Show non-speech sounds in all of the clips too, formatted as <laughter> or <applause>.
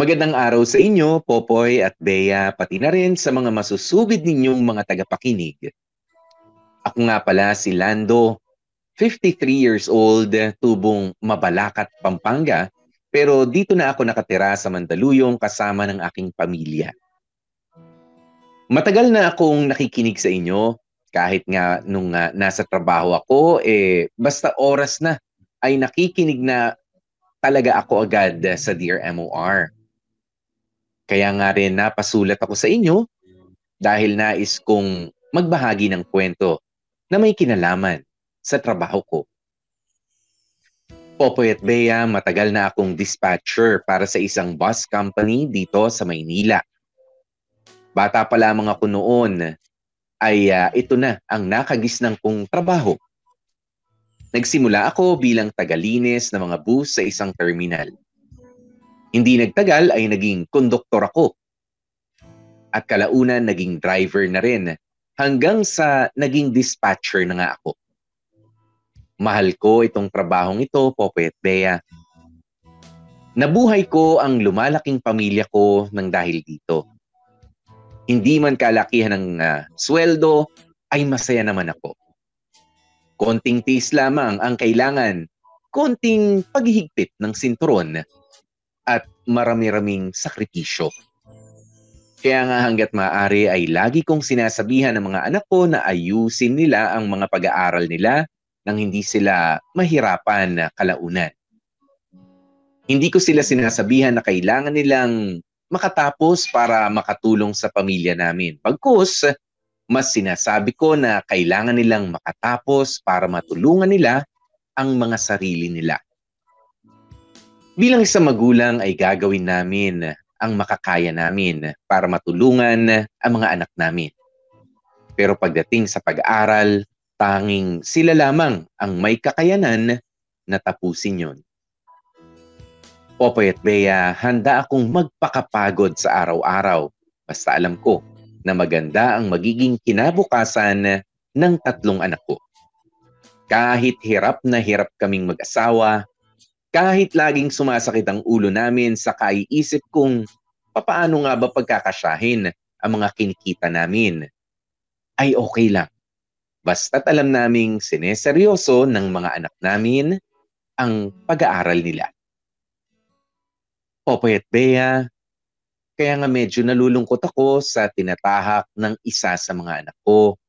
Magandang araw sa inyo, Popoy at Bea, pati na rin sa mga masusubid ninyong mga tagapakinig. Ako nga pala si Lando, 53 years old, tubong Mabalacat, Pampanga, pero dito na ako nakatira sa Mandaluyong kasama ng aking pamilya. Matagal na akong nakikinig sa inyo, kahit nga nung uh, nasa trabaho ako, eh basta oras na ay nakikinig na talaga ako agad sa Dear MOR. Kaya nga rin napasulat ako sa inyo dahil nais kong magbahagi ng kwento na may kinalaman sa trabaho ko. Popoy at Bea, matagal na akong dispatcher para sa isang bus company dito sa Maynila. Bata pa lamang ako noon ay uh, ito na ang nakagisnang kong trabaho. Nagsimula ako bilang tagalinis ng mga bus sa isang terminal. Hindi nagtagal ay naging konduktor ako. At kalaunan naging driver na rin hanggang sa naging dispatcher na nga ako. Mahal ko itong trabahong ito, Pope at Bea. Nabuhay ko ang lumalaking pamilya ko ng dahil dito. Hindi man kalakihan ng uh, sweldo, ay masaya naman ako. Konting tiis lamang ang kailangan, konting paghihigpit ng sinturon at marami-raming sakripisyo. Kaya nga hanggat maaari ay lagi kong sinasabihan ng mga anak ko na ayusin nila ang mga pag-aaral nila nang hindi sila mahirapan na kalaunan. Hindi ko sila sinasabihan na kailangan nilang makatapos para makatulong sa pamilya namin. Pagkus, mas sinasabi ko na kailangan nilang makatapos para matulungan nila ang mga sarili nila. Bilang isang magulang ay gagawin namin ang makakaya namin para matulungan ang mga anak namin. Pero pagdating sa pag-aaral, tanging sila lamang ang may kakayanan na tapusin yon. Popoy at Bea, handa akong magpakapagod sa araw-araw. Basta alam ko na maganda ang magiging kinabukasan ng tatlong anak ko. Kahit hirap na hirap kaming mag-asawa, kahit laging sumasakit ang ulo namin sa kaiisip kung papaano nga ba pagkakasyahin ang mga kinikita namin, ay okay lang. Basta't alam naming sineseryoso ng mga anak namin ang pag-aaral nila. Popoy at Bea, kaya nga medyo nalulungkot ako sa tinatahak ng isa sa mga anak ko.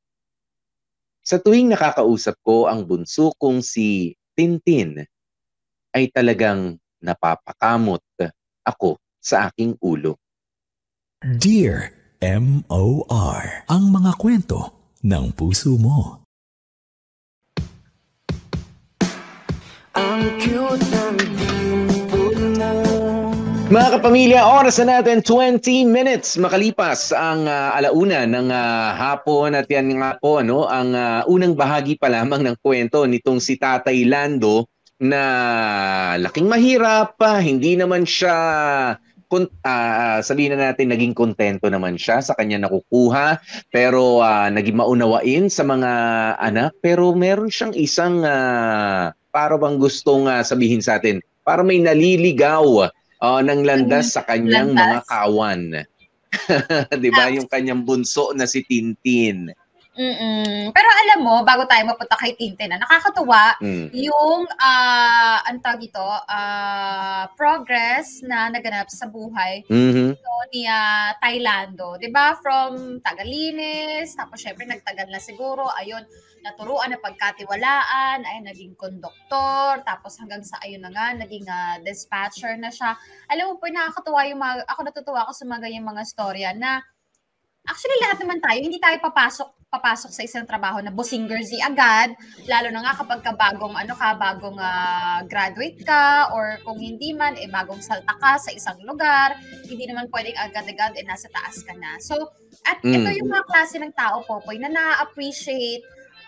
Sa tuwing nakakausap ko ang bunso kong si Tintin, ay talagang napapakamot ako sa aking ulo. Dear M.O.R. Ang mga kwento ng puso mo. Ang cute ng dimple mo. Mga kapamilya, oras na natin 20 minutes makalipas ang uh, alauna ng uh, hapon at yan nga po ano, ang uh, unang bahagi pa lamang ng kwento nitong si Tatay Lando na laking mahirap pa, hindi naman siya uh, sabihin na natin naging kontento naman siya sa kanya nakukuha pero uh, naging maunawain sa mga anak pero meron siyang isang uh, para bang gustong uh, sabihin sa atin para may naliligaw uh, ng landas sa kanyang landas. mga kawan. <laughs> 'Di ba yung kanyang bunso na si Tintin. Mm. Pero alam mo, bago tayo mapunta kay Tintin, na nakakatuwa mm. yung uh, ang tawag ito, uh, progress na naganap sa buhay mm-hmm. ni uh, Thailando. 'Di ba? From tagalinis, tapos syempre nagtagal na siguro, ayun, naturuan na pagkatiwalaan, ay naging konduktor, tapos hanggang sa ayun na nga, naging uh, dispatcher na siya. Alam mo po, nakakatuwa yung mga, ako natutuwa ako sa mga ganyang mga storya na actually lahat naman tayo, hindi tayo papasok papasok sa isang trabaho na bossing girlsy agad, lalo na nga kapag ka bagong ano ka, bagong uh, graduate ka or kung hindi man eh bagong salta ka sa isang lugar, hindi naman pwedeng agad-agad eh nasa taas ka na. So, at mm. ito yung mga klase ng tao, Popoy, na na-appreciate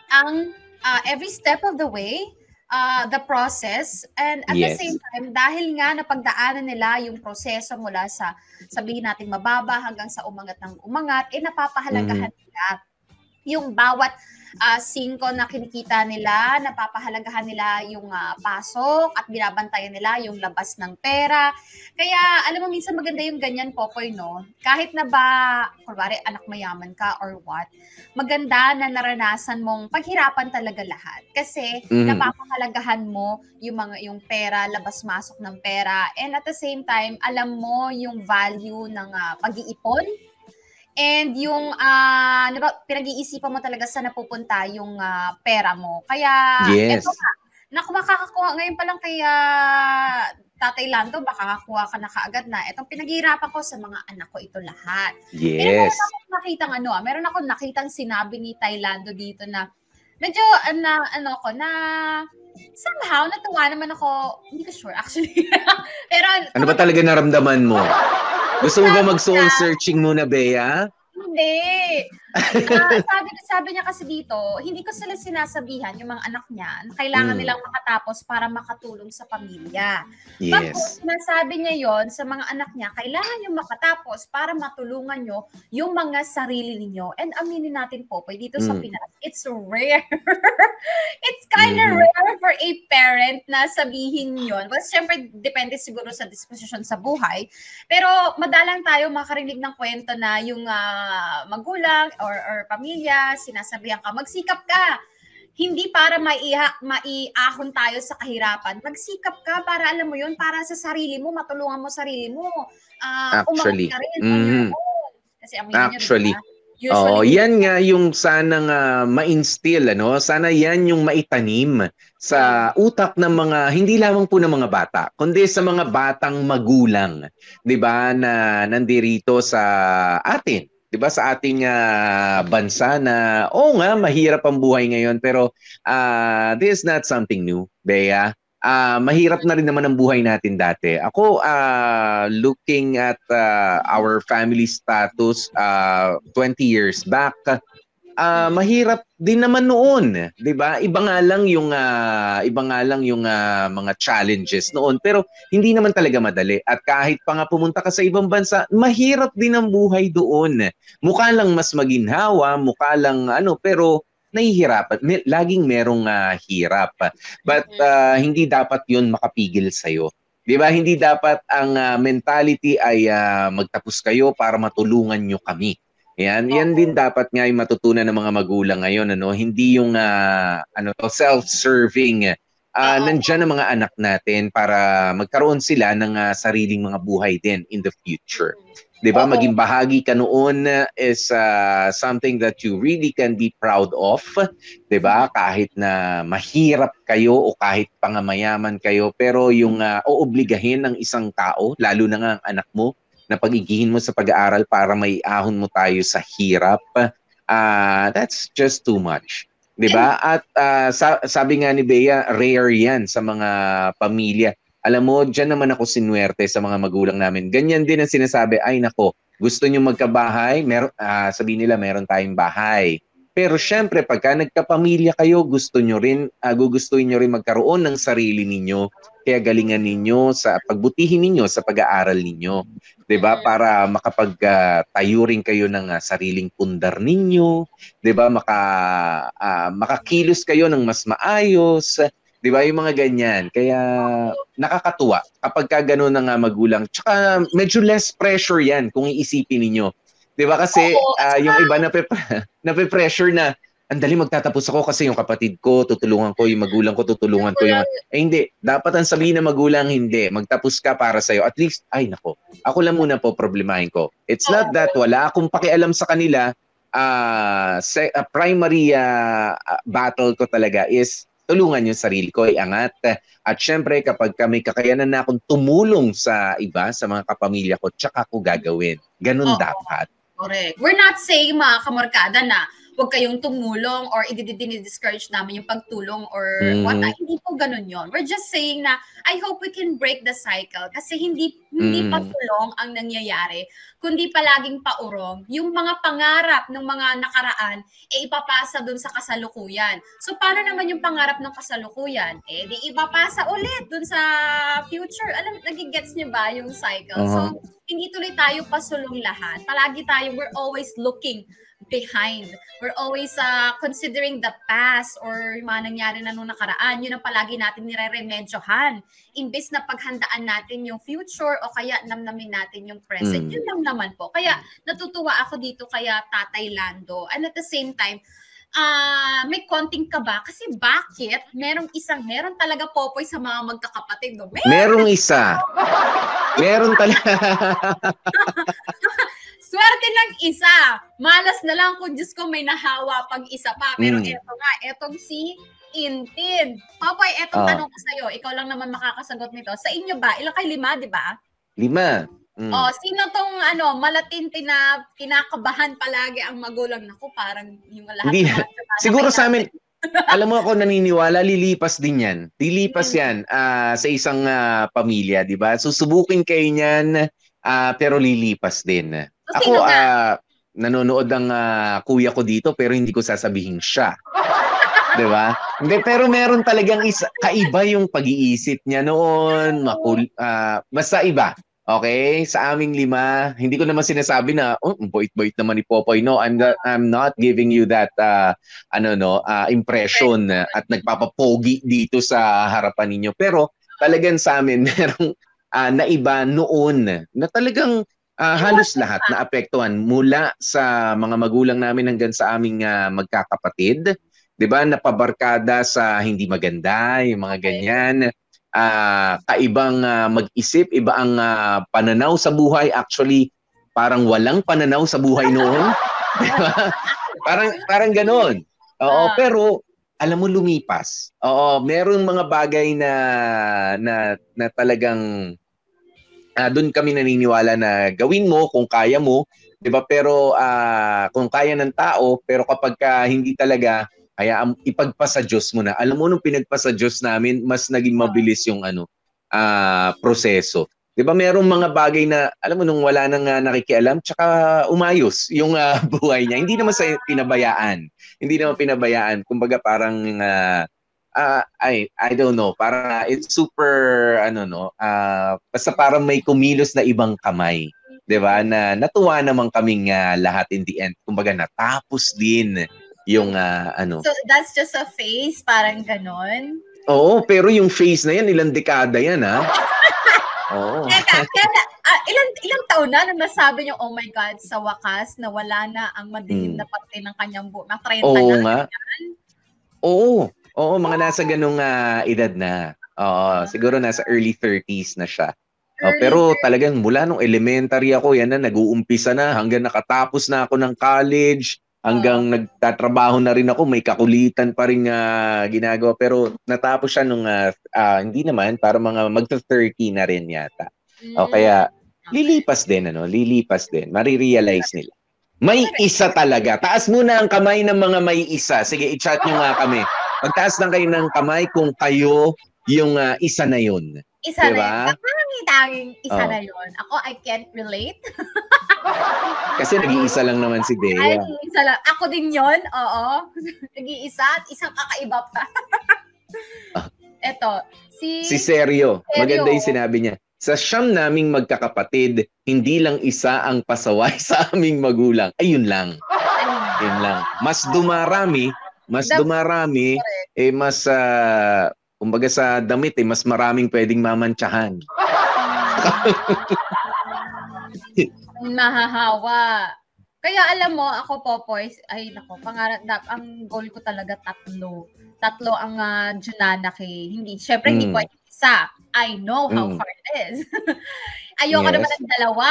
ang uh, every step of the way uh, the process and at yes. the same time dahil nga napagdaanan nila yung proseso mula sa sabihin natin mababa hanggang sa umangat ng umangat eh napapahalagahan mm. nila yung bawat uh, singko na kinikita nila, napapahalagahan nila yung uh, pasok at binabantayan nila yung labas ng pera. Kaya alam mo minsan maganda yung ganyan Popoy no. Kahit na ba kunwari anak mayaman ka or what, maganda na naranasan mong paghirapan talaga lahat kasi mm. napapahalagahan mo yung mga yung pera, labas-masok ng pera and at the same time alam mo yung value ng uh, pag-iipon And yung uh, diba, pinag-iisipan mo talaga sa napupunta yung uh, pera mo. Kaya, yes. eto nga, naku, makakakuha ngayon pa lang kay uh, Tatay Lando, baka kakuha ka na kaagad na. Itong pinaghihirapan ko sa mga anak ko ito lahat. Yes. Pero meron akong nakitang ano, meron akong nakitang sinabi ni Taylando dito na medyo na ano ko na somehow natuwa naman ako, hindi ko sure actually. <laughs> Pero ano ba talaga naramdaman mo? <laughs> Gusto mo ba mag-soul searching muna, Bea? Hindi. Uh, <laughs> sabi, sabi niya kasi dito, hindi ko sila sinasabihan, yung mga anak niya, na kailangan mm. nilang makatapos para makatulong sa pamilya. Yes. Pag sinasabi niya yon sa mga anak niya, kailangan niyo makatapos para matulungan niyo yung mga sarili ninyo. And aminin natin po, po dito mm. sa Pinas, it's rare. <laughs> it's kind of mm. rare for a parent na sabihin yon. Well, syempre, depende siguro sa disposition sa buhay. Pero madalang tayo makarinig ng kwento na yung uh, magulang or, or pamilya, sinasabihan ka, magsikap ka. Hindi para maiha, maiahon tayo sa kahirapan. Magsikap ka para alam mo yun, para sa sarili mo, matulungan mo sarili mo. Uh, Actually. Ka rin mm-hmm. Kasi Actually. Nyo, diba? Usually, oh, yan nga yung sana nga ma-instill ano, sana yan yung maitanim sa utak ng mga hindi lamang po ng mga bata, kundi sa mga batang magulang, 'di ba, na nandirito sa atin 'di ba sa ating uh, bansa na oh nga mahirap ang buhay ngayon pero uh, this is not something new, Bea. Uh, mahirap na rin naman ang buhay natin dati. Ako uh, looking at uh, our family status uh, 20 years back, uh, mahirap din naman noon, 'di ba? Iba nga lang yung uh, iba nga lang yung uh, mga challenges noon, pero hindi naman talaga madali. At kahit pa nga pumunta ka sa ibang bansa, mahirap din ang buhay doon. Mukha lang mas maginhawa, mukha lang ano, pero nahihirapan. May, laging merong uh, hirap. But uh, hindi dapat 'yun makapigil sa iyo. 'Di ba? Hindi dapat ang uh, mentality ay uh, magtapos kayo para matulungan nyo kami. Yan, yan din dapat nga yung matutunan ng mga magulang ngayon ano, hindi yung uh, ano self-serving. Uh, nandiyan ang mga anak natin para magkaroon sila ng uh, sariling mga buhay din in the future. 'Di ba? Maging bahagi ka noon is uh, something that you really can be proud of, 'di ba? Kahit na mahirap kayo o kahit pangamayaman kayo, pero yung uh, oobligahin ng isang tao, lalo na nga ang anak mo, na pagigihin mo sa pag-aaral para may ahon mo tayo sa hirap, uh, that's just too much. 'Di ba? At uh, sa- sabi nga ni Bea, rare 'yan sa mga pamilya. Alam mo, diyan naman ako sinuwerte sa mga magulang namin. Ganyan din ang sinasabi, ay nako, gusto niyo magkabahay, mer uh, sabi nila meron tayong bahay. Pero syempre, pagka nagkapamilya kayo, gusto nyo rin, uh, gugustuhin nyo rin magkaroon ng sarili ninyo. Kaya galingan ninyo sa pagbutihin ninyo sa pag-aaral ninyo. 'Di ba? Para makapagtayo uh, rin kayo ng uh, sariling pundar ninyo, 'di ba? Maka uh, makakilos kayo ng mas maayos, 'di ba? Yung mga ganyan. Kaya nakakatuwa kapag ka gano'n na nga magulang. Tsaka medyo less pressure 'yan kung iisipin ninyo 'Di ba kasi Oo, uh, yung iba <laughs> na pe pressure na ang dali magtatapos ako kasi yung kapatid ko tutulungan ko, yung magulang ko tutulungan ko yung eh hindi, dapat ang sabihin ng magulang hindi, magtapos ka para sa iyo. At least ay nako, ako lang muna po problemahin ko. It's not that wala akong pakialam sa kanila. Uh, se- uh, primary uh, battle ko talaga is tulungan yung sarili ko, iangat. At syempre, kapag kami kakayanan na akong tumulong sa iba, sa mga kapamilya ko, tsaka ko gagawin. Ganun Oo. dapat. Correct. We're not saying mga kamarkada na huwag kayong tumulong or i-discourage namin yung pagtulong or mm-hmm. what. Hindi po ganun yon. We're just saying na, I hope we can break the cycle kasi hindi hindi mm-hmm. pa tulong ang nangyayari, kundi palaging paurong. Yung mga pangarap ng mga nakaraan, eh ipapasa dun sa kasalukuyan. So, paano naman yung pangarap ng kasalukuyan? Eh, di ipapasa ulit dun sa future. Alam, nagigets niyo ba yung cycle? Uh-huh. So, hindi tuloy tayo pasulong lahat. Palagi tayo, we're always looking behind. We're always uh, considering the past or yung mga nangyari na nung nakaraan. Yun ang palagi natin nire-remedyohan. Imbes na paghandaan natin yung future o kaya namnamin natin yung present. Mm. Yun lang naman po. Kaya natutuwa ako dito kaya Tatay Lando. And at the same time, uh, may konting kaba kasi bakit merong isang meron talaga popoy sa mga magkakapatid no? Meron, merong isa. meron talaga. <laughs> Swerte ng isa. Malas na lang kung Diyos ko may nahawa pag isa pa. Pero mm. eto nga, etong si Intin. Popoy, etong oh. tanong ko sa'yo. Ikaw lang naman makakasagot nito. Sa inyo ba? Ilang kay lima, di ba? Lima. Mm. Oh, sino tong ano, malatinti na kinakabahan palagi ang magulang nako, parang yung lahat Hindi. <laughs> Siguro sa amin <laughs> alam mo ako naniniwala lilipas din 'yan. Lilipas mm. 'yan uh, sa isang uh, pamilya, 'di ba? Susubukin kayo niyan uh, pero lilipas din. Ako uh, nanonood ng uh, kuya ko dito pero hindi ko sasabihin siya. <laughs> 'Di ba? Hindi pero meron talagang isa, kaiba yung pag-iisip niya noon, makul uh, basta iba. Okay, sa aming lima, hindi ko naman sinasabi na oh, boit-boit naman ni Popoy. No, I'm not, I'm not giving you that uh, ano no, uh, impression at nagpapapogi dito sa harapan ninyo. Pero talagang sa amin <laughs> merong uh, naiba noon na talagang uh, halos lahat na apektuhan mula sa mga magulang namin hanggang sa aming uh, magkakapatid. 'Di ba? Napabarkada sa hindi maganda, yung mga ganyan uh, kaibang uh, mag-isip, iba ang uh, pananaw sa buhay. Actually, parang walang pananaw sa buhay noon. <laughs> parang parang ganoon. Oo, uh, pero alam mo lumipas. Oo, meron mga bagay na na na talagang uh, doon kami naniniwala na gawin mo kung kaya mo, 'di ba? Pero uh, kung kaya ng tao, pero kapag ka hindi talaga kaya um, ipagpasa Diyos mo na. Alam mo nung pinagpasa Diyos namin, mas naging mabilis yung ano, uh, proseso. 'Di ba merong mga bagay na alam mo nung wala nang uh, nakikialam tsaka umayos yung uh, <laughs> buhay niya. Hindi naman sa pinabayaan. Hindi naman pinabayaan. Kumbaga parang uh, uh, I I don't know, para it's super ano no, uh, basta parang may kumilos na ibang kamay. 'Di ba? Na natuwa naman kaming uh, lahat in the end. Kumbaga natapos din yung uh, ano. So that's just a phase, parang ganon? Oo, pero yung phase na yan, ilang dekada yan ha. <laughs> Oo. Teka, kaya, uh, ilang, ilang taon na nang nasabi niyo, oh my God, sa wakas, na wala na ang madilim hmm. na parte ng kanyang buhok. Na 30 Oo na nga. Yan. Oo. Oo, mga nasa ganung uh, edad na. Oo, uh, siguro nasa early 30s na siya. Oh, pero talagang mula nung elementary ako, yan na, nag-uumpisa na hanggang nakatapos na ako ng college hanggang uh, nagtatrabaho na rin ako, may kakulitan pa rin uh, ginagawa. Pero natapos siya nung, uh, uh, hindi naman, para mga magta-30 na rin yata. O kaya, lilipas din, ano, lilipas din. Marirealize nila. May isa talaga. Taas muna ang kamay ng mga may isa. Sige, i-chat nyo nga kami. Magtaas lang kayo ng kamay kung kayo yung uh, isa na yun. Isa diba? na yun. Tanging isa oh. na yun. Ako, I can't relate. <laughs> Kasi nag-iisa lang naman si Dea. Ay, nag-iisa lang. Ako din yon oo. <laughs> nag-iisa at isang kakaiba pa. <laughs> Ah. Eto, si... Si Sergio. Sergio. Maganda yung sinabi niya. Sa siyam naming magkakapatid, hindi lang isa ang pasaway sa aming magulang. Ayun lang. Ayun lang. Mas dumarami, mas dumarami, eh mas uh, kumbaga sa damit eh, mas maraming pwedeng mamantsahan. Mahahawa. <laughs> Kaya alam mo, ako Popoy, ay nako, pangarap, ang goal ko talaga tatlo. Tatlo ang uh, Junanaki. Hindi, syempre mm. hindi ko isa. I know how mm. hard it is. <laughs> Ayoko yes. naman ng dalawa.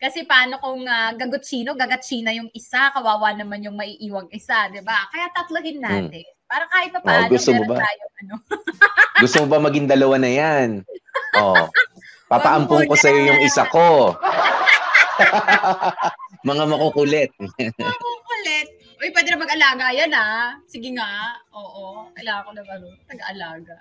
Kasi paano kung uh, gagutsino, gagatsina yung isa, kawawa naman yung maiiwang isa, di ba? Kaya tatlohin mm. natin. Mm. Para kahit pa paano, oh, gusto mo ba? Tayo, ano. <laughs> gusto mo ba maging dalawa na yan? Oh. <laughs> Papaampong ko sa iyo yung isa ko. <laughs> Mga makukulit. makukulit. Uy, pwede na mag-alaga yan ah. Sige nga. Oo. Kailangan ko na ano, tag-alaga.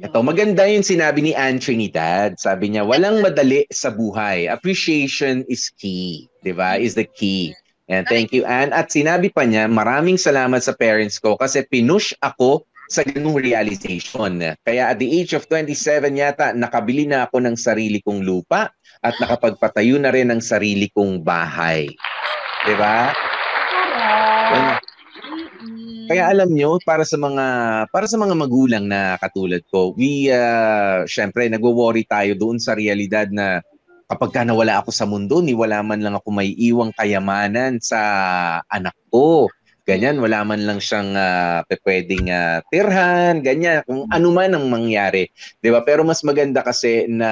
Ito, maganda yung sinabi ni Anne Trinidad. Sabi niya, walang madali sa buhay. Appreciation is key. Di ba? Is the key. And thank you, Anne. At sinabi pa niya, maraming salamat sa parents ko kasi pinush ako sa ganung realization. Kaya at the age of 27 yata, nakabili na ako ng sarili kong lupa at nakapagpatayo na rin ng sarili kong bahay. Di ba? Kaya, kaya alam nyo, para sa mga para sa mga magulang na katulad ko, we uh, syempre nagwo-worry tayo doon sa realidad na kapag ka nawala ako sa mundo, ni wala man lang ako may iwang kayamanan sa anak ko. Ganyan, wala man lang siyang uh, pwedeng uh, tirhan, ganyan, kung ano man ang mangyari. 'Di ba? Pero mas maganda kasi na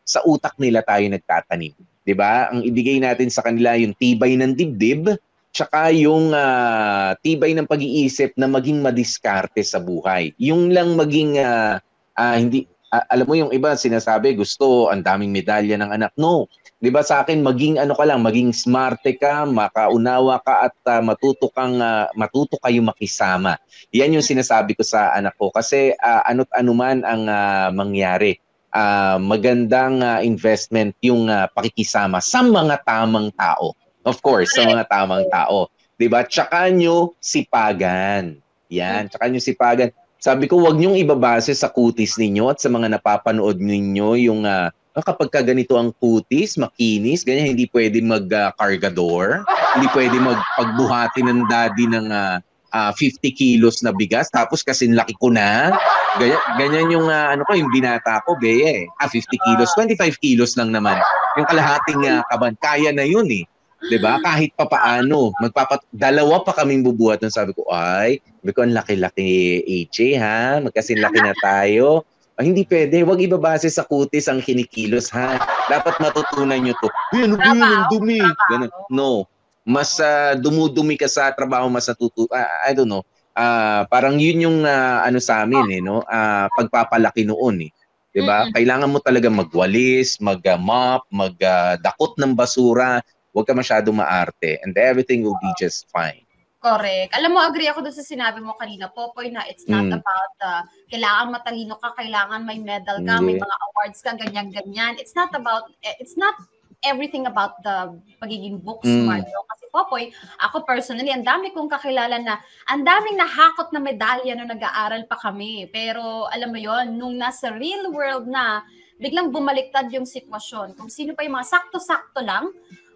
sa utak nila tayo nagtatanim. 'Di ba? Ang ibigay natin sa kanila yung tibay ng dibdib, tsaka yung uh, tibay ng pag-iisip na maging madiskarte sa buhay. Yung lang maging uh, uh, hindi uh, alam mo yung iba sinasabi gusto ang daming medalya ng anak. No. 'Di ba sa akin maging ano ka lang, maging smarte ka, makaunawa ka at uh, matuto kang uh, matuto kayo makisama. Yan yung sinasabi ko sa anak ko kasi uh, ano't anuman ang uh, mangyari. Uh, magandang uh, investment yung uh, pakikisama sa mga tamang tao. Of course, sa mga tamang tao. 'Di ba? Tsaka nyo sipagan. Yan, tsaka nyo sipagan. Sabi ko, wag niyong ibabase sa kutis ninyo at sa mga napapanood ninyo yung uh, kapag ka ganito ang kutis, makinis, ganyan, hindi pwede mag-cargador, uh, hindi pwede magpagbuhati ng daddy ng uh, uh, 50 kilos na bigas, tapos kasi laki ko na. Ganyan, ganyan yung uh, ano ko, yung binata ko, beye eh. Ah, 50 kilos, 25 kilos lang naman. Yung kalahating uh, kaban, kaya na yun eh. 'Di ba? Kahit pa paano, magpapat dalawa pa kaming bubuhat ng sabi ko, ay, sabi ko ang laki-laki AJ ha, magkasin laki na tayo. Ah, hindi pwede, wag ibabase sa kutis ang kinikilos ha. Dapat matutunan nyo to. Uy, ano ba yun? Ang dumi. Ganun. No. Mas uh, dumudumi ka sa trabaho, mas natutu... Uh, I don't know. Uh, parang yun yung uh, ano sa amin eh, no? Uh, pagpapalaki noon eh. 'di ba? Mm-hmm. Kailangan mo talaga magwalis, mag-mop, magdakot ng basura, Huwag ka masyado maarte and everything will be just fine. Correct. Alam mo, agree ako doon sa sinabi mo kanina, Popoy, na it's not mm. about uh, kailangan matalino ka, kailangan may medal ka, yeah. may mga awards ka, ganyan-ganyan. It's not about, eh, it's not everything about the pagiging book mm. smart. No? Kasi Popoy, ako personally, ang dami kong kakilala na, ang daming nahakot na medalya nung nag-aaral pa kami. Pero alam mo yon nung nasa real world na, biglang bumaliktad yung sitwasyon. Kung sino pa yung mga sakto-sakto lang,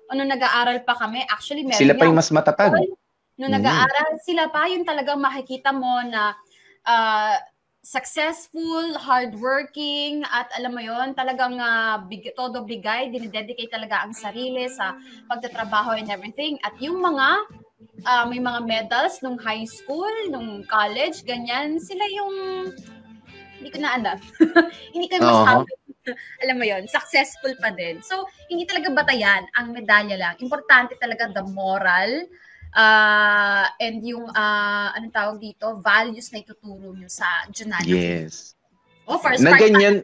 o nung nag-aaral pa kami, actually meron Sila pa yung mas matatag. Nung mm. nag-aaral, sila pa yung talagang makikita mo na uh, successful, hardworking, at alam mo yon talagang uh, big, todo bigay, dinidedicate talaga ang sarili sa pagtatrabaho and everything. At yung mga uh, may mga medals nung high school, nung college, ganyan, sila yung hindi ko na alam. <laughs> hindi ko masabi. Uh-huh. <laughs> alam mo yon successful pa din. So, hindi talaga batayan ang medalya lang. Importante talaga the moral uh, and yung, uh, anong tawag dito, values na ituturo nyo sa journalism. Yes. Oh, first na ganyan,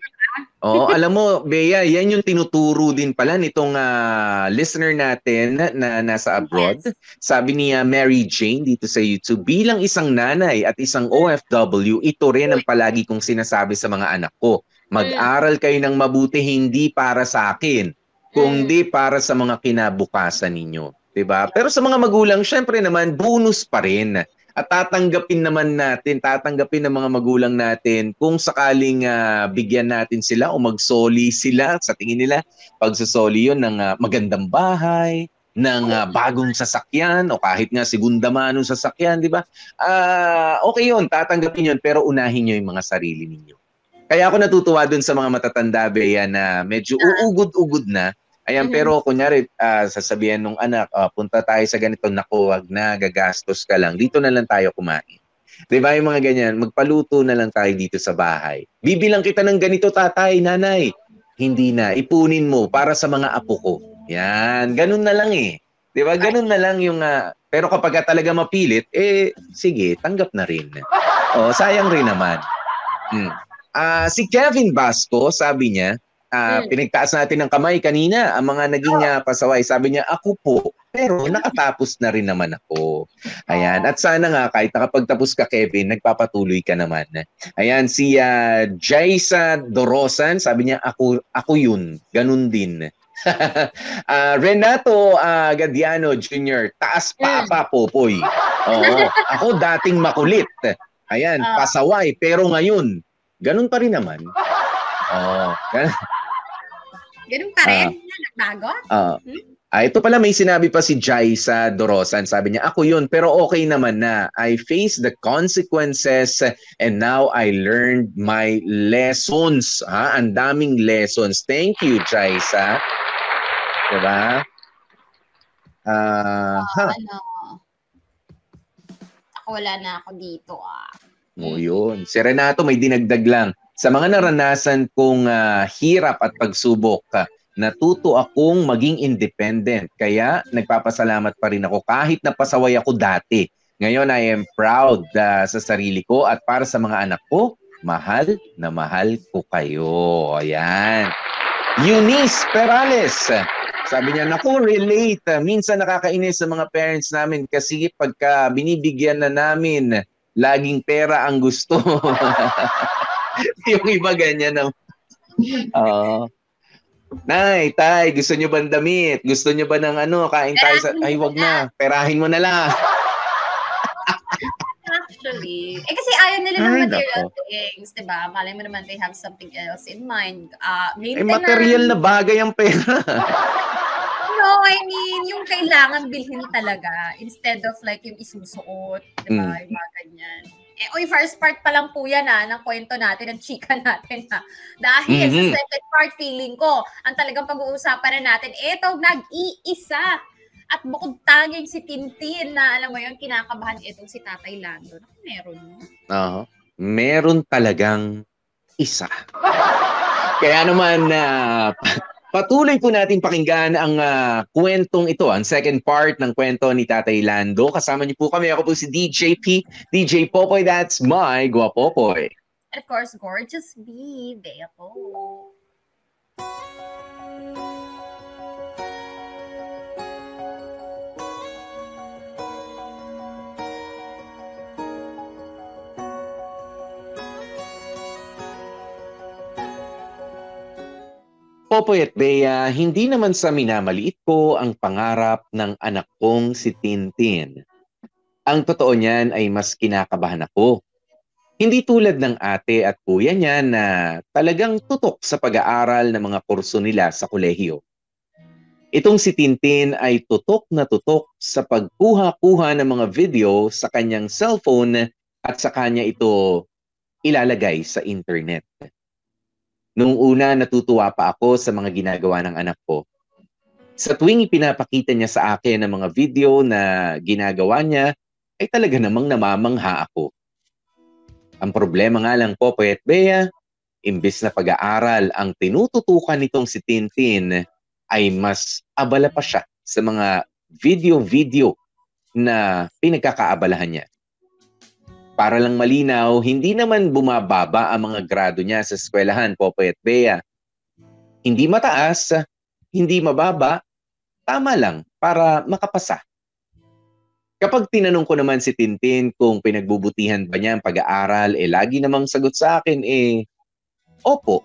oh, alam mo, Bea, yan yung tinuturo din pala nitong uh, listener natin na, na nasa abroad. Yes. Sabi niya Mary Jane dito sa YouTube, bilang isang nanay at isang OFW, ito rin ang palagi kong sinasabi sa mga anak ko. Mag-aral kayo ng mabuti hindi para sa akin, kundi mm. para sa mga kinabukasan ninyo. 'Di ba? Pero sa mga magulang, syempre naman bonus pa rin. At tatanggapin naman natin, tatanggapin ng mga magulang natin kung sakaling uh, bigyan natin sila o magsoli sila sa tingin nila, pagsasoli yun ng uh, magandang bahay, ng uh, bagong sasakyan o kahit nga segunda manong sasakyan, di ba? Uh, okay yun, tatanggapin yun, pero unahin nyo yung mga sarili ninyo. Kaya ako natutuwa dun sa mga matatanda, Bea, na medyo uugod-ugod na. Ayan, mm-hmm. pero kunyari, uh, sasabihan nung anak, uh, punta tayo sa ganito, naku, wag na, gagastos ka lang. Dito na lang tayo kumain. Di ba yung mga ganyan, magpaluto na lang tayo dito sa bahay. Bibilang kita ng ganito, tatay, nanay. Hindi na, ipunin mo para sa mga apo ko. Yan, ganun na lang eh. Di ba? Ganun na lang yung... Uh, pero kapag talaga mapilit, eh, sige, tanggap na rin. O, oh, sayang rin naman. Hmm. Uh, si Kevin Basco, sabi niya, uh, hmm. pinagtaas natin ng kamay kanina, ang mga naging uh, pasaway. Sabi niya, ako po, Pero nakatapos na rin naman ako. Ayan. At sana nga kahit nakapagtapos ka Kevin, nagpapatuloy ka naman. Ayan si uh, Jaisa Dorosan, sabi niya ako ako yun. Ganun din. uh, <laughs> Renato uh, Gadiano Jr., taas pa pa popoy. <laughs> Oo. Ako dating makulit. Ayan, pasaway. Pero ngayon, ganun pa rin naman. <laughs> Oo. Ganun, ganun pa rin? Uh, Nagbago? Uh, hmm? Ah, ito pala may sinabi pa si Jai sa Dorosan. Sabi niya, ako yun, pero okay naman na. I faced the consequences and now I learned my lessons. Ha? Ang daming lessons. Thank you, Jaisa. Diba? Uh, uh, ano? Ako wala na ako dito ah. O yun. Si Renato may dinagdag lang. Sa mga naranasan kong uh, hirap at pagsubok, uh, natuto akong maging independent. Kaya nagpapasalamat pa rin ako kahit napasaway ako dati. Ngayon I am proud uh, sa sarili ko at para sa mga anak ko, mahal na mahal ko kayo. Ayan. Eunice Perales. Sabi niya, naku, relate. Minsan nakakainis sa mga parents namin kasi pagka binibigyan na namin, laging pera ang gusto. <laughs> yung iba ganyan. No? Uh, Nay, tay, gusto nyo ba ng damit? Gusto nyo ba ng ano, kain tayo sa... Ay, wag na. Perahin mo na lang. Actually. Eh kasi ayaw nila ng material things, di ba? Malay mo naman they have something else in mind. Uh, eh, material na bagay ang pera. <laughs> no, I mean, yung kailangan bilhin talaga instead of like yung isusuot, di ba? Mm. Yung mga ganyan. Eh, oy, first part pa lang po yan ha, ah, ng kwento natin, ng chika <laughs> natin ha. Dahil mm-hmm. sa second part, feeling ko, ang talagang pag-uusapan na natin, eto, nag-iisa. At bukod tanging si Tintin na, alam mo yun, kinakabahan itong si Tatay Lando. Meron. Oo. Uh, meron talagang isa. <laughs> Kaya naman, uh, Patuloy po natin pakinggan ang uh, kwentong ito, ang second part ng kwento ni Tatay Lando. Kasama niyo po kami. Ako po si DJ P, DJ Popoy. That's my Guapopoy. And of course, Gorgeous B, Bea po. Popoy at Bea, hindi naman sa minamaliit ko ang pangarap ng anak kong si Tintin. Ang totoo niyan ay mas kinakabahan ako. Hindi tulad ng ate at kuya niya na talagang tutok sa pag-aaral ng mga kurso nila sa kolehiyo. Itong si Tintin ay tutok na tutok sa pagkuha-kuha ng mga video sa kanyang cellphone at sa kanya ito ilalagay sa internet. Nung una, natutuwa pa ako sa mga ginagawa ng anak ko. Sa tuwing ipinapakita niya sa akin ang mga video na ginagawa niya, ay talaga namang namamangha ako. Ang problema nga lang po, Poet Bea, imbis na pag-aaral ang tinututukan nitong si Tintin, ay mas abala pa siya sa mga video-video na pinagkakaabalahan niya. Para lang malinaw, hindi naman bumababa ang mga grado niya sa eskwelahan, Popoy at Bea. Hindi mataas, hindi mababa, tama lang para makapasa. Kapag tinanong ko naman si Tintin kung pinagbubutihan ba niya ang pag-aaral, eh lagi namang sagot sa akin eh, opo.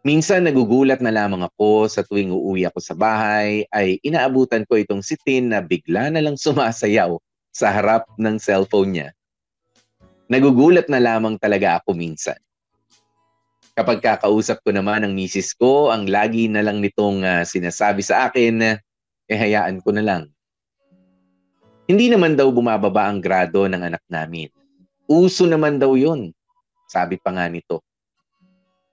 Minsan nagugulat na lamang ako sa tuwing uuwi ako sa bahay ay inaabutan ko itong si Tin na bigla na lang sumasayaw sa harap ng cellphone niya nagugulat na lamang talaga ako minsan. Kapag kakausap ko naman ang misis ko, ang lagi na lang nitong uh, sinasabi sa akin, eh hayaan ko na lang. Hindi naman daw bumababa ang grado ng anak namin. Uso naman daw yun. Sabi pa nga nito.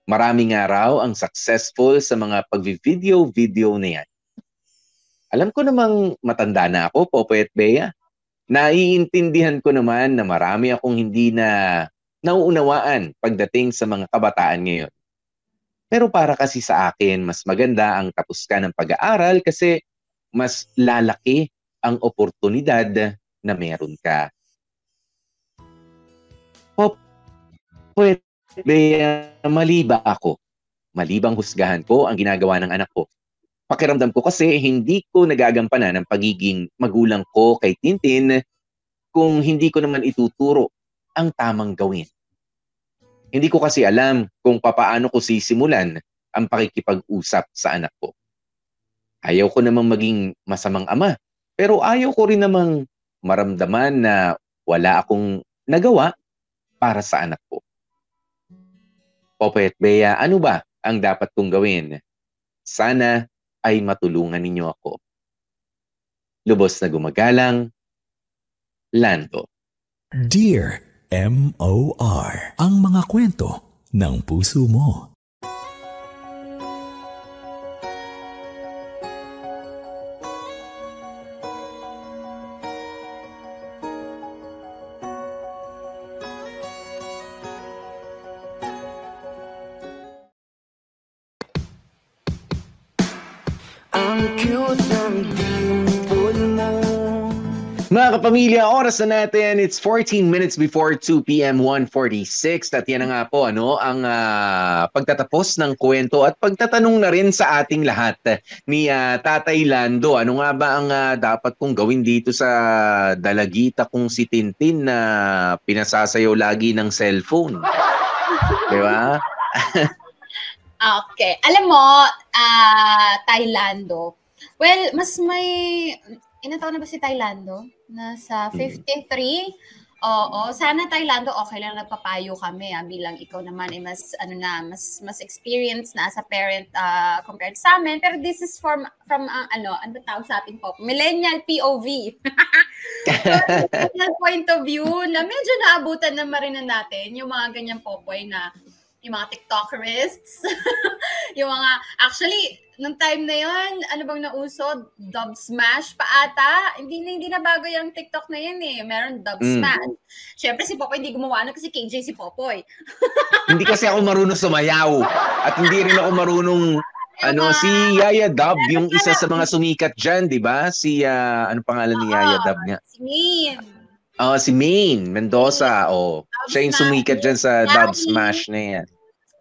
Maraming araw ang successful sa mga pag-video-video na yan. Alam ko namang matanda na ako, Popoy at Bea naiintindihan ko naman na marami akong hindi na nauunawaan pagdating sa mga kabataan ngayon. Pero para kasi sa akin, mas maganda ang tapos ka ng pag-aaral kasi mas lalaki ang oportunidad na meron ka. O, pwede mali ba ako? Malibang husgahan ko ang ginagawa ng anak ko. Pakiramdam ko kasi hindi ko nagagampanan ang pagiging magulang ko kay Tintin kung hindi ko naman ituturo ang tamang gawin. Hindi ko kasi alam kung papaano ko sisimulan ang pakikipag-usap sa anak ko. Ayaw ko namang maging masamang ama, pero ayaw ko rin namang maramdaman na wala akong nagawa para sa anak ko. Popoy at Bea, ano ba ang dapat kong gawin? Sana ay matulungan ninyo ako. Lubos na gumagalang, Lando. Dear M.O.R. Ang mga kwento ng puso mo. Mga kapamilya, oras na natin. It's 14 minutes before 2 p.m. 1.46. At yan na nga po, ano, ang uh, pagtatapos ng kwento at pagtatanong na rin sa ating lahat ni uh, Tatay Lando. Ano nga ba ang uh, dapat kong gawin dito sa dalagita kong si Tintin na pinasasayaw lagi ng cellphone? Di ba? okay. Alam mo, uh, Tailando, well, mas may ilan na ba si Tailando? Nasa 53? Mm. Oo, sana Tailando okay lang nagpapayo kami ah, bilang ikaw naman ay mas ano na mas mas experience na as a parent uh, compared sa amin pero this is from from uh, ano ano tawag sa ating pop millennial POV millennial <laughs> point of view na medyo naabutan na marinan natin yung mga ganyan popoy na yung mga TikTokerists <laughs> yung mga actually nung time na yon ano bang nauso? Dub Smash pa ata. Hindi na, hindi na bago yung TikTok na yun eh. Meron Dub mm. Smash. Siyempre si Popoy hindi gumawa na kasi KJ si Popoy. <laughs> hindi kasi ako marunong sumayaw. At hindi rin ako marunong ano si Yaya Dub, yung isa sa mga sumikat diyan, 'di ba? Si uh, ano pangalan ni Yaya Dub niya? Si Main. Oh, si Main Mendoza. Oh, siya yung sumikat diyan sa Dub Smash na yan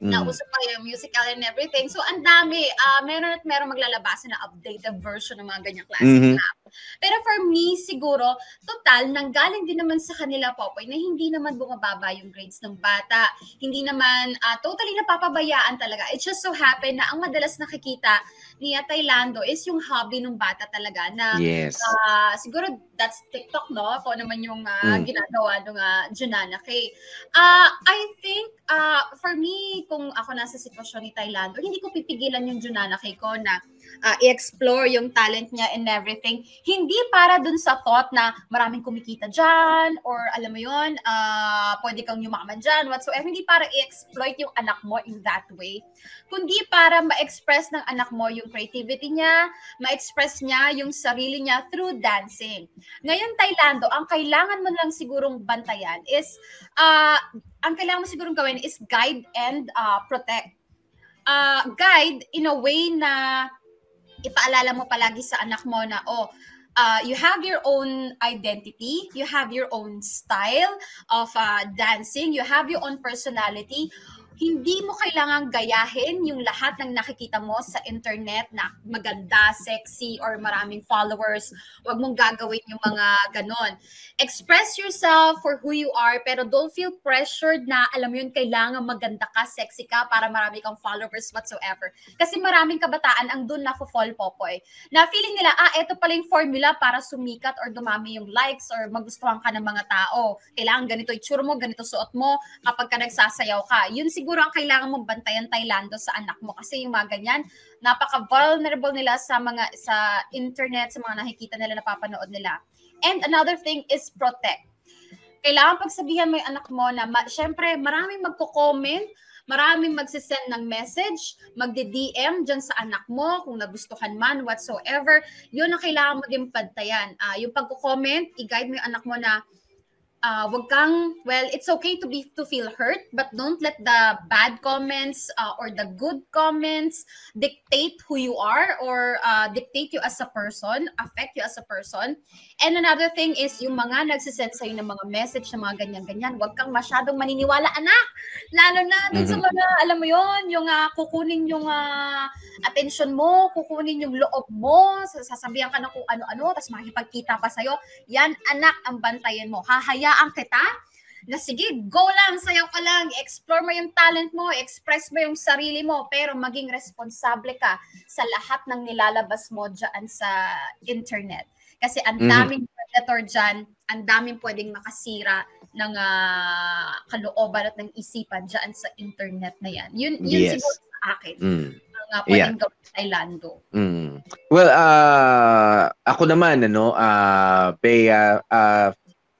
mm. nauso pa yung musical and everything. So, ang dami. Uh, meron at meron maglalabas na updated version ng mga ganyang classic mm-hmm. rap. Pero for me, siguro, total, nanggaling din naman sa kanila, Popoy, na hindi naman bumababa yung grades ng bata. Hindi naman uh, totally napapabayaan talaga. It just so happen na ang madalas nakikita ni Tailando is yung hobby ng bata talaga na yes. uh, siguro that's TikTok, no? Kung naman yung uh, mm. ginagawa ng uh, Junana kay. Uh, I think, uh, for me, kung ako nasa sitwasyon ni Tailando, hindi ko pipigilan yung Junana kay ko na uh, i-explore yung talent niya and everything. Hindi para dun sa thought na maraming kumikita dyan or alam mo yun, uh, pwede kang yumaman dyan, whatsoever. Hindi para i-exploit yung anak mo in that way. Kundi para ma-express ng anak mo yung creativity niya, ma-express niya yung sarili niya through dancing. Ngayon, Tailando, ang kailangan mo lang sigurong bantayan is, uh, ang kailangan mo sigurong gawin is guide and uh, protect. Uh, guide in a way na ipaalala mo palagi sa anak mo na, oh, uh, you have your own identity, you have your own style of uh, dancing, you have your own personality hindi mo kailangan gayahin yung lahat ng nakikita mo sa internet na maganda, sexy, or maraming followers. Huwag mong gagawin yung mga ganon. Express yourself for who you are, pero don't feel pressured na, alam mo yun, kailangan maganda ka, sexy ka, para marami kang followers whatsoever. Kasi maraming kabataan ang dun na fall popoy. Na feeling nila, ah, eto pala yung formula para sumikat or dumami yung likes or magustuhan ka ng mga tao. Kailangan ganito itsura mo, ganito suot mo kapag ka nagsasayaw ka. Yun siguro siguro ang kailangan mong bantayan Tailando sa anak mo kasi yung mga ganyan, napaka-vulnerable nila sa mga sa internet, sa mga nakikita nila, napapanood nila. And another thing is protect. Kailangan pagsabihan mo yung anak mo na ma- syempre maraming magko-comment, maraming magsisend ng message, magde-DM dyan sa anak mo kung nagustuhan man, whatsoever. Yun ang kailangan mo din pantayan. Uh, yung pagko-comment, i-guide mo yung anak mo na uh, wag kang, well, it's okay to be to feel hurt, but don't let the bad comments uh, or the good comments dictate who you are or uh, dictate you as a person, affect you as a person. And another thing is yung mga nagsisend sa'yo ng mga message na mga ganyan-ganyan, wag kang masyadong maniniwala, anak! Lalo na dun sa mga, alam mo yon yung uh, kukunin yung uh, attention mo, kukunin yung loob mo, sasabihan ka ng kung ano-ano, tapos makikipagkita pa sa'yo. Yan, anak, ang bantayan mo. Hahaya hayaan kita na sige, go lang, sayaw ka lang, explore mo yung talent mo, express mo yung sarili mo, pero maging responsable ka sa lahat ng nilalabas mo dyan sa internet. Kasi ang mhm. daming mm-hmm. predator dyan, ang daming pwedeng makasira ng uh, kalooban at ng isipan dyan sa internet na yan. Yun, yun yes. siguro sa akin. Mm. Ang uh, pwedeng yeah. gawin sa Ilando. Mm. Well, uh, ako naman, ano, uh, Bea, uh,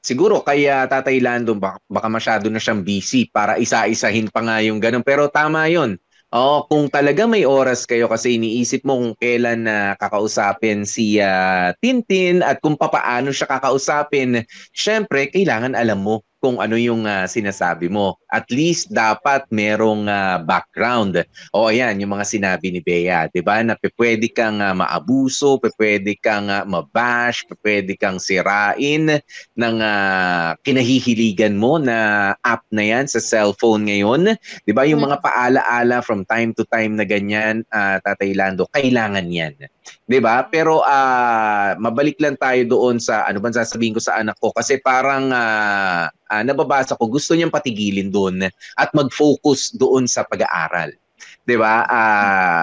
siguro kaya Tatay Lando baka, baka masyado na siyang busy para isa-isahin pa nga yung ganun. Pero tama yun. Oo, kung talaga may oras kayo kasi iniisip mo kung kailan na uh, kakausapin si uh, Tintin at kung papaano siya kakausapin, syempre kailangan alam mo kung ano yung uh, sinasabi mo. At least dapat merong uh, background. O ayan, yung mga sinabi ni Bea, 'di ba? Na pwede kang uh, maabuso, pwede kang uh, mabash, pwede kang sirain ng uh, kinahihiligan mo na app na 'yan sa cellphone ngayon. 'Di ba? Yung mga paalaala from time to time na ganyan, uh, Tatay Lando, kailangan 'yan. 'Di ba? Pero uh, mabalik lang tayo doon sa ano bang sasabihin ko sa anak ko kasi parang uh, uh, nababasa ko, gusto niyang patigilin doon at mag-focus doon sa pag-aaral. 'Di ba? Uh,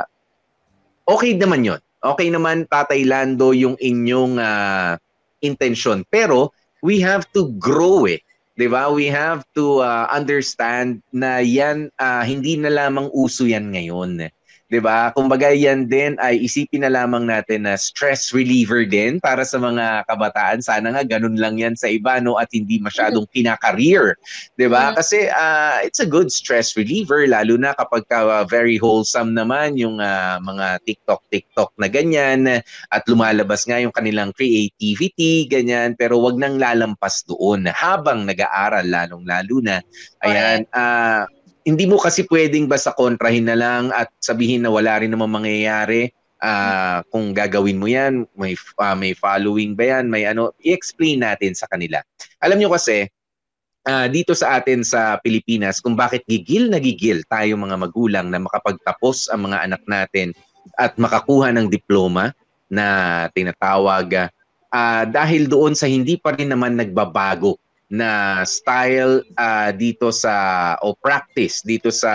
okay naman 'yon. Okay naman Tatay Lando yung inyong uh, intention. Pero we have to grow it. 'di ba? We have to uh, understand na 'yan uh, hindi na lamang uso 'yan ngayon. 'Di ba? Kumbaga yan din ay isipin na lamang natin na stress reliever din para sa mga kabataan. Sana nga ganun lang yan sa iba no at hindi masyadong kina-career, 'di ba? Kasi uh, it's a good stress reliever lalo na kapag uh, very wholesome naman yung uh, mga TikTok TikTok na ganyan at lumalabas nga yung kanilang creativity ganyan pero wag nang lalampas doon habang nag-aaral lalong lalo na. Ayan, uh, hindi mo kasi pwedeng basta kontrahin na lang at sabihin na wala rin naman mangyayari. Uh, kung gagawin mo yan, may, uh, may following ba yan, may ano, i-explain natin sa kanila. Alam nyo kasi, uh, dito sa atin sa Pilipinas, kung bakit gigil na gigil tayo mga magulang na makapagtapos ang mga anak natin at makakuha ng diploma na tinatawag uh, dahil doon sa hindi pa rin naman nagbabago na style uh, dito sa o practice dito sa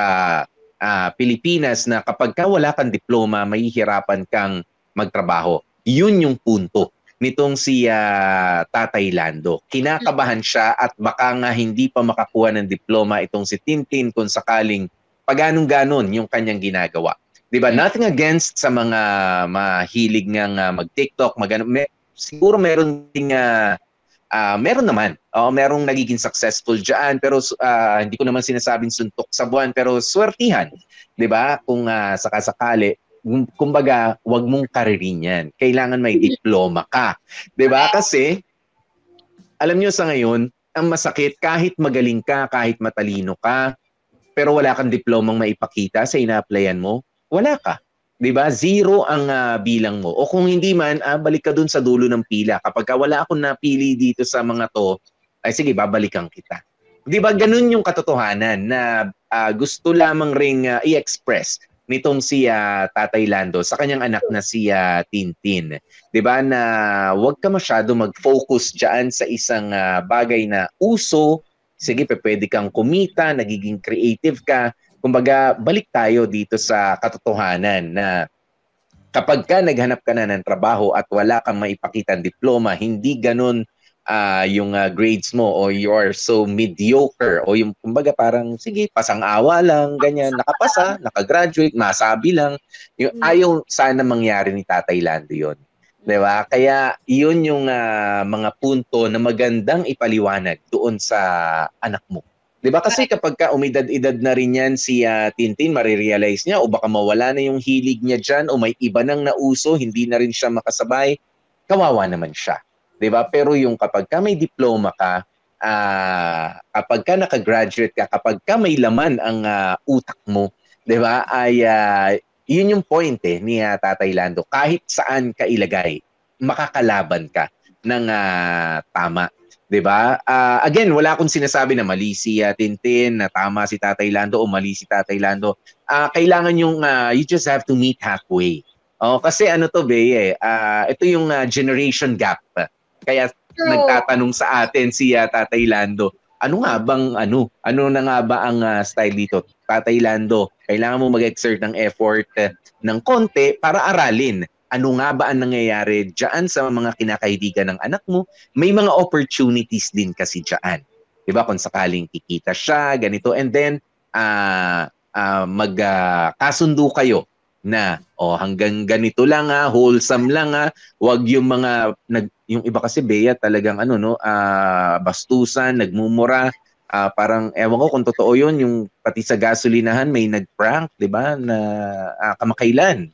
uh, Pilipinas na kapag ka wala kang diploma, mahihirapan kang magtrabaho. Yun yung punto nitong si uh, Tatay Lando. Kinakabahan siya at baka nga hindi pa makakuha ng diploma itong si Tintin kung sakaling paganong-ganon yung kanyang ginagawa. 'Di ba? Nothing against sa mga mahilig uh, mag-TikTok, mag siguro meron ding uh, uh, meron naman. Oo, merong nagiging successful diyan pero uh, hindi ko naman sinasabing suntok sa buwan pero swertihan, 'di ba? Kung uh, sakasakali kumbaga, wag mong karirin yan. Kailangan may diploma ka. 'Di ba? Kasi alam niyo sa ngayon, ang masakit kahit magaling ka, kahit matalino ka, pero wala kang diplomang maipakita sa ina-applyan mo, wala ka. 'Di ba? Zero ang uh, bilang mo. O kung hindi man, uh, balik ka dun sa dulo ng pila. Kapag ka wala akong napili dito sa mga to, ay sige, babalikan kita. 'Di ba? Ganun yung katotohanan na uh, gusto lamang ring uh, i-express nitong si uh, Tatay Lando sa kanyang anak na si uh, Tintin. 'Di ba na wag ka masyado mag-focus diyan sa isang uh, bagay na uso. Sige, pwede kang kumita, nagiging creative ka, kumbaga, balik tayo dito sa katotohanan na kapag ka naghanap ka na ng trabaho at wala kang maipakitang diploma, hindi ganun uh, yung uh, grades mo o you are so mediocre o yung kumbaga parang sige pasang-awa lang ganyan. Nakapasa nakagraduate masabi lang. Yung mm. ayaw sana mangyari ni Tatay Lando yon 'di ba? Kaya iyon yung uh, mga punto na magandang ipaliwanag doon sa anak mo 'Di ba kasi kapag ka umidad-edad na rin yan si uh, Tintin, marirealize niya o baka mawala na yung hilig niya diyan o may iba nang nauso, hindi na rin siya makasabay, kawawa naman siya. 'Di ba? Pero yung kapag ka may diploma ka, uh, kapag ka nakagraduate ka, kapag ka may laman ang uh, utak mo, 'di ba? Ay uh, yun yung point eh ni uh, Tatay Lando. Kahit saan ka ilagay, makakalaban ka ng uh, tama. 'Di ba? Uh, again, wala akong sinasabi na mali si uh, Tintin, na tama si Tatay Lando o mali si Tatay Lando. Uh, kailangan yung uh, you just have to meet halfway. Oh, kasi ano to, Bey, eh, uh, ito yung uh, generation gap. Kaya True. nagtatanong sa atin si uh, Tatay Lando, ano nga bang ano? Ano na nga ba ang uh, style dito? Tatay Lando, kailangan mo mag-exert ng effort uh, ng konti para aralin ano nga ba ang nangyayari diyan sa mga kinakaibigan ng anak mo. May mga opportunities din kasi diyan. 'Di ba? Kung sakaling kikita siya, ganito and then uh, uh, magkasundo uh, kayo na oh hanggang ganito lang ha, wholesome lang ha. Huwag yung mga nag yung iba kasi Bea talagang ano no, uh, bastusan, nagmumura, uh, parang ewan ko kung totoo 'yun, yung pati sa gasolinahan may nag-prank, 'di ba, na uh, kamakailan.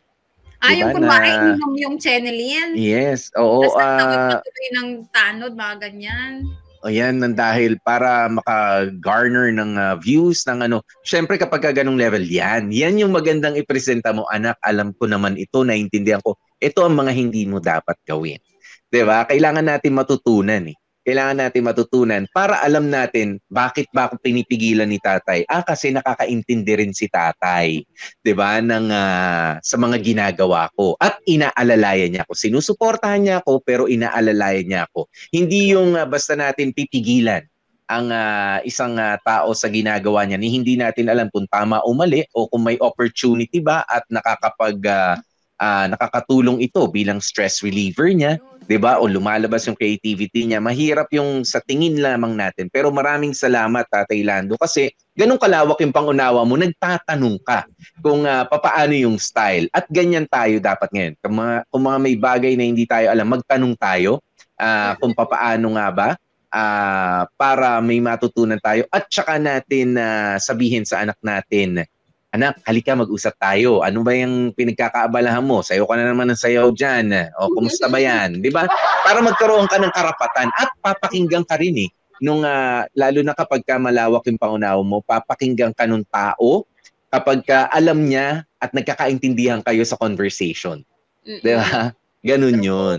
Ah, diba, yung kunwari, na, inom yung Chenelin. Yes, oo. Tapos uh, ng tanod, mga ganyan. Ayan, nang dahil para maka-garner ng uh, views ng ano. Syempre kapag ka ganong level, yan. Yan yung magandang ipresenta mo, anak. Alam ko naman ito, naintindihan ko. Ito ang mga hindi mo dapat gawin. 'Di ba? Kailangan natin matutunan eh kailangan natin matutunan para alam natin bakit ba ako pinipigilan ni tatay. Ah, kasi nakakaintindi rin si tatay, 'di ba, ng uh, sa mga ginagawa ko at inaalalayan niya ako. Sinusuportahan niya ako pero inaalalayan niya ako. Hindi yung uh, basta natin pipigilan ang uh, isang uh, tao sa ginagawa niya ni hindi natin alam kung tama o mali o kung may opportunity ba at nakakapag uh, uh, nakakatulong ito bilang stress reliever niya 'di ba? O lumalabas yung creativity niya. Mahirap yung sa tingin lamang natin. Pero maraming salamat Tatay Lando kasi ganun kalawak yung pangunawa mo, nagtatanong ka kung uh, papaano yung style. At ganyan tayo dapat ngayon. Kung mga, kung mga may bagay na hindi tayo alam, magtanong tayo uh, kung papaano nga ba uh, para may matutunan tayo at saka natin uh, sabihin sa anak natin anak, halika mag-usap tayo. Ano ba yung pinagkakaabalahan mo? Sayo ka na naman ng sayaw dyan. O, kumusta ba yan? Di ba? Para magkaroon ka ng karapatan at papakinggan ka rin eh. Nung, uh, lalo na kapag ka malawak yung pangunawa mo, papakinggan ka ng tao kapag ka alam niya at nagkakaintindihan kayo sa conversation. Di ba? Ganun yun.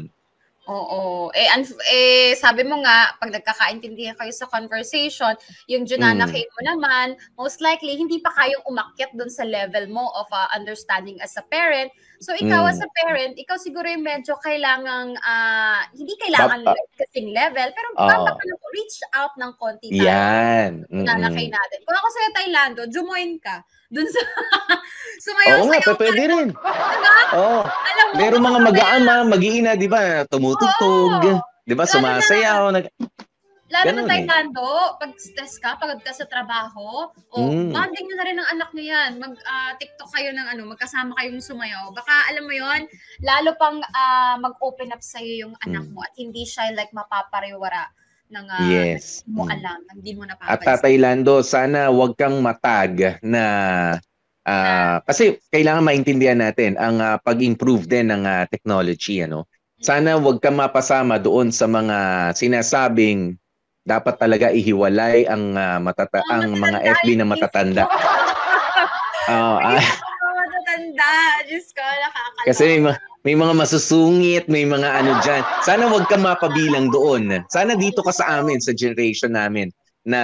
Oo. Eh, unf- eh, sabi mo nga, pag nagkakaintindihan kayo sa conversation, yung Junanakay mm. mo naman, most likely, hindi pa kayong umakyat dun sa level mo of uh, understanding as a parent. So, ikaw mm. as a parent, ikaw siguro yung medyo kailangang, uh, hindi kailangan Papa. kasing level, pero oh. dapat ka reach out ng konti tayo. Yan. Junanakay natin. Kung ako sa'yo, Thailand, jumoin ka dun sa <laughs> sumayaw Oo nga, pwede rin. Diba? Oo. Alam mo, Meron mga mag-aama, mag-iina, di ba? Tumutugtog. Di ba? Sumasayaw. Nag... Lalo Ganun na tayo, Nando, pag stress ka, pagod ka sa trabaho, o mm. bonding nyo na rin ng anak nyo yan. Mag-TikTok ah, uh, kayo ng ano, magkasama kayong sumayaw. Baka, alam mo yon lalo pang uh, mag-open up sa'yo yung anak mm. mo at hindi siya like mapapariwara ng uh, yes. mo mm. alam, hindi mo napapansin. At Tatay Lando, sana wag kang matag na uh, kasi kailangan maintindihan natin ang uh, pag-improve din ng uh, technology ano. Sana wag kang mapasama doon sa mga sinasabing dapat talaga ihiwalay ang uh, matata- oh, ang mga FB na matatanda. Oh, <laughs> uh, matatanda. Diyos ko, nakakaloka. Kasi may, may mga masusungit, may mga ano dyan. Sana wag ka mapabilang doon. Sana dito ka sa amin, sa generation namin, na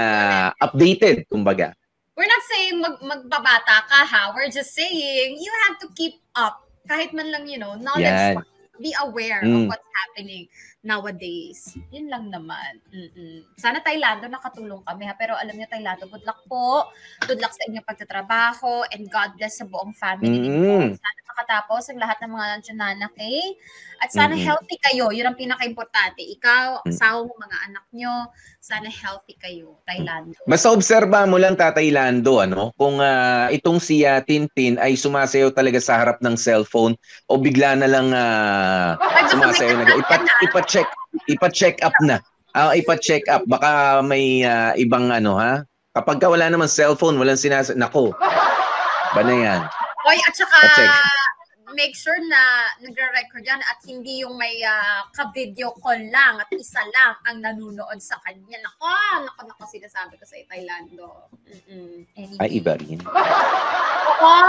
updated, kumbaga. We're not saying mag magbabata ka, ha? We're just saying you have to keep up. Kahit man lang, you know, knowledge. Yan. Be aware mm. of what's happening nowadays. Yun lang naman. Mm-mm. Sana Taylando nakatulong kami ha. Pero alam niyo Taylando, good luck po. Good luck sa inyong pagtatrabaho and God bless sa buong family mm-hmm. Sana makatapos ang lahat ng mga nandiyan kay. At sana mm-hmm. healthy kayo. Yun ang pinaka-importante. Ikaw, mm-hmm. asawa mo, mga anak nyo, sana healthy kayo. Taylando. Basta obserba mo lang Tatay Lando, ano? Kung uh, itong si uh, Tintin ay sumasayaw talaga sa harap ng cellphone o bigla na lang uh, sumasayaw na. Ipa, ipa-check, ipa-check up na. Uh, ipa-check up. Baka may uh, ibang ano ha? Kapag ka wala naman cellphone, walang sinas... Nako. Ba na yan? Oy, at saka, make sure na nagre-record yan at hindi yung may uh, ka-video call lang at isa lang ang nanunood sa kanya. Nako, nako, nako, sinasabi ko sa Thailand. Anyway. Ay, iba rin. Oo.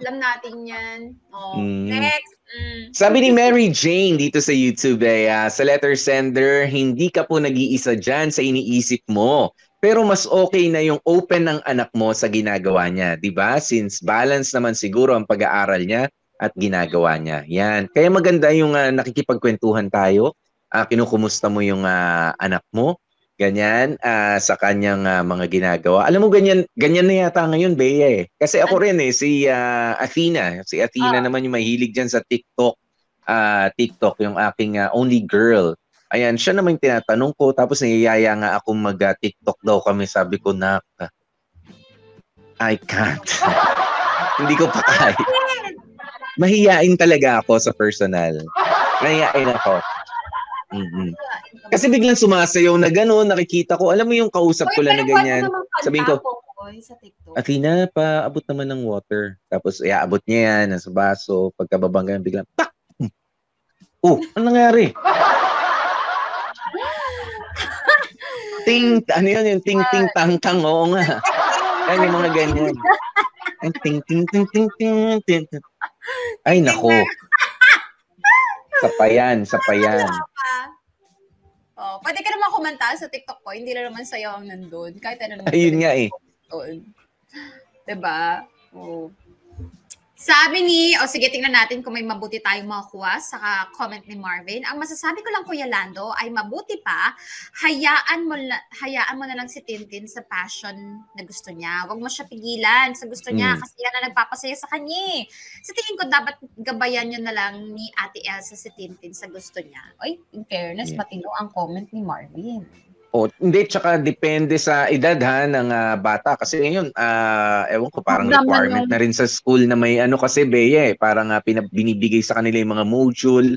Alam natin yan. Oh, mm. Next. Mm. Sabi ni Mary Jane dito sa YouTube, eh, uh, sa letter sender, hindi ka po nag-iisa dyan sa iniisip mo. Pero mas okay na yung open ng anak mo sa ginagawa niya, 'di ba? Since balance naman siguro ang pag-aaral niya at ginagawa niya. Yan. Kaya maganda yung uh, nakikipagkwentuhan tayo. Uh, kinukumusta mo yung uh, anak mo. Ganyan uh, sa kanyang uh, mga ginagawa. Alam mo ganyan ganyan na yata ngayon, Bea eh. Kasi ako rin eh si uh, Athena, si Athena uh. naman yung mahilig diyan sa TikTok. Uh, TikTok yung aking uh, only girl. Ayan, siya naman tinatanong ko. Tapos niyayaya nga akong mag-TikTok daw kami. Sabi ko, na I can't. <laughs> Hindi ko pa kaya. Mahiyain talaga ako sa personal. Mahiyain ako. Mm-hmm. Kasi biglang sumasayaw na gano'n, nakikita ko. Alam mo yung kausap ko lang na ganyan. Sabihin ko, Athena, paabot naman ng water. Tapos, iaabot niya yan sa baso. Pagkababangga, biglang, pak! Oh, ano nangyari? Ting, ano yun, yung ting, ting, tang, tang, oo nga. <laughs> Ay, yung mga ganyan. Ay, ting, ting, ting, ting, ting, ting, ting. Ay, nako. Sapayan, sapayan. Oh, pwede ka naman kumanta sa TikTok ko. Hindi na naman sayo ang nandun. Kahit ano naman. Ayun nga eh. Diba? Oh. Sabi ni, o oh, sige, tingnan natin kung may mabuti tayong makuha sa comment ni Marvin. Ang masasabi ko lang, Kuya Lando, ay mabuti pa, hayaan mo, hayaan mo na lang si Tintin sa passion na gusto niya. Huwag mo siya pigilan sa gusto niya mm. kasi yan ang nagpapasaya sa kanya. Eh. Sa tingin ko, dapat gabayan niyo na lang ni Ate Elsa si Tintin sa gusto niya. Oy, in fairness, yeah. matino ang comment ni Marvin. Oh, hindi tsaka depende sa edad ha ng uh, bata. Kasi ngayon uh, ewan ko parang Magdama requirement yun. na rin sa school na may ano kasi Bea eh parang uh, pinab- binibigay sa kanila yung mga module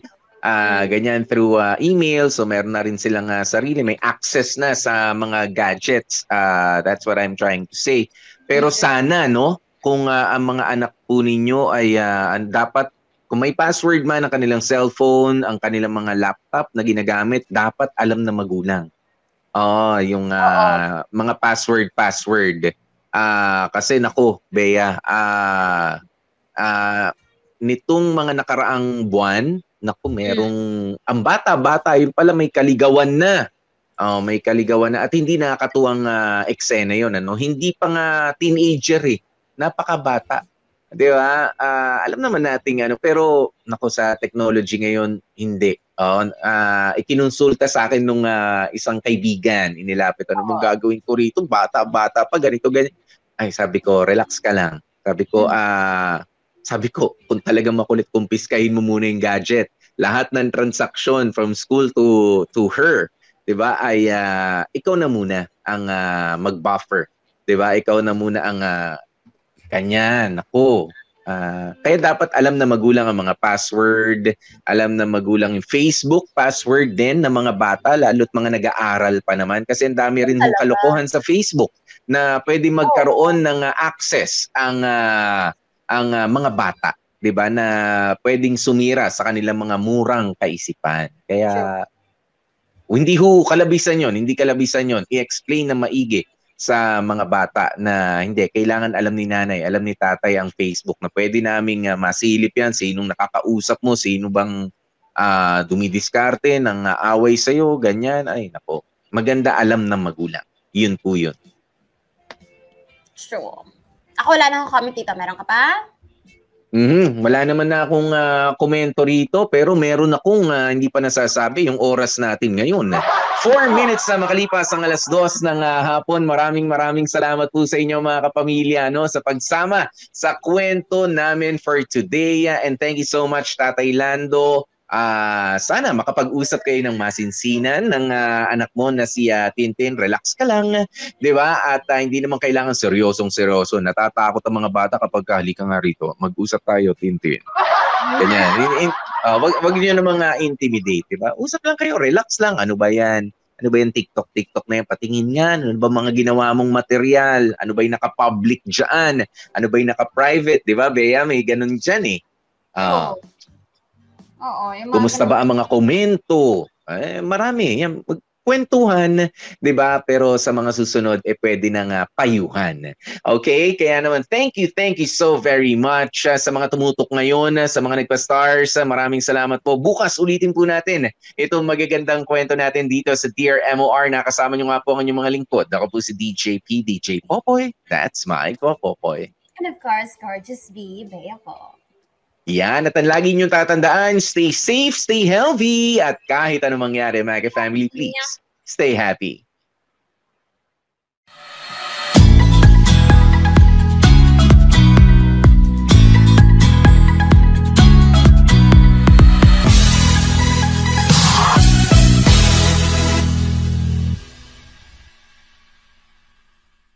uh, ganyan through uh, email. So meron na rin silang uh, sarili. May access na sa mga gadgets. Uh, that's what I'm trying to say. Pero sana no kung uh, ang mga anak po ninyo ay uh, dapat kung may password man ang kanilang cellphone, ang kanilang mga laptop na ginagamit, dapat alam na magulang Oh, yung uh, mga password password. Ah, uh, kasi nako, Bea, ah uh, uh, nitong mga nakaraang buwan, nako, merong hmm. ang bata-bata yun pala may kaligawan na. Oh, may kaligawan na at hindi nakakatuwang uh, eksena 'yon, ano. Hindi pa nga teenager eh. Napakabata. 'Di ba? Uh, alam naman natin ano, pero nako sa technology ngayon hindi. Oh, uh, ikinonsulta sa akin nung uh, isang kaibigan, inilapit, ano mong gagawin ko rito? Bata-bata pa, ganito, ganyan. Ay, sabi ko, relax ka lang. Sabi ko, ah, uh, sabi ko, kung talaga makulit, kumpiskahin mo muna yung gadget. Lahat ng transaction from school to to her, 'di ba? Ay uh, ikaw na muna ang uh, mag-buffer, 'di ba? Ikaw na muna ang uh, kanya, nako. Uh, kaya dapat alam na magulang ang mga password, alam na magulang yung Facebook password din ng mga bata, lalo't mga nag-aaral pa naman. Kasi ang dami rin hong kalokohan sa Facebook na pwede magkaroon ng uh, access ang uh, ang uh, mga bata, 'di ba, na pwedeng sumira sa kanilang mga murang kaisipan. Kaya hindi ho kalabisan 'yon, hindi kalabisan 'yon. I-explain na maigi sa mga bata na hindi, kailangan alam ni nanay, alam ni tatay ang Facebook na pwede naming uh, masilip yan, sinong nakakausap mo, sino bang uh, dumidiskarte ng uh, away sa'yo, ganyan, ay nako, maganda alam ng magulang. Yun po yun. Sure. Ako wala na akong comment dito. Meron ka pa? Mm, wala naman na akong uh, komento rito pero meron akong uh, hindi pa nasasabi yung oras natin ngayon. 4 minutes na makalipas ang alas 2 ng uh, hapon. Maraming maraming salamat po sa inyo mga kapamilya no sa pagsama sa kwento namin for today and thank you so much Tatay Lando, uh, sana makapag-usap kayo ng masinsinan ng uh, anak mo na si uh, Tintin. Relax ka lang, 'di ba? At uh, hindi naman kailangan seryosong seryoso. Natatakot ang mga bata kapag halika nga rito. Mag-usap tayo, Tintin. Ganyan. Uh, wag, wag niyo namang uh, intimidate, 'di ba? Usap lang kayo, relax lang. Ano ba 'yan? Ano ba yung TikTok, TikTok na yan? Patingin nga, ano ba mga ginawa mong material? Ano ba yung naka-public dyan? Ano ba yung naka-private? Di ba, Bea? May ganun dyan eh. Uh, Oo. Oo. Yung mga kumusta ganun- ba ang mga komento? Eh, marami. Yan, kwentuhan, 'di ba? Pero sa mga susunod eh pwede na nga payuhan. Okay? Kaya naman thank you, thank you so very much uh, sa mga tumutok ngayon, uh, sa mga nagpa-stars. Uh, maraming salamat po. Bukas ulitin po natin itong magagandang kwento natin dito sa Dear MOR. Nakasama niyo nga po ang inyong mga lingkod. Ako po si DJ P, DJ Popoy. That's my Popoy. And of course, gorgeous B, Bea po. Yan, at ang lagi niyong tatandaan, stay safe, stay healthy, at kahit anong mangyari, mga family, please, stay happy.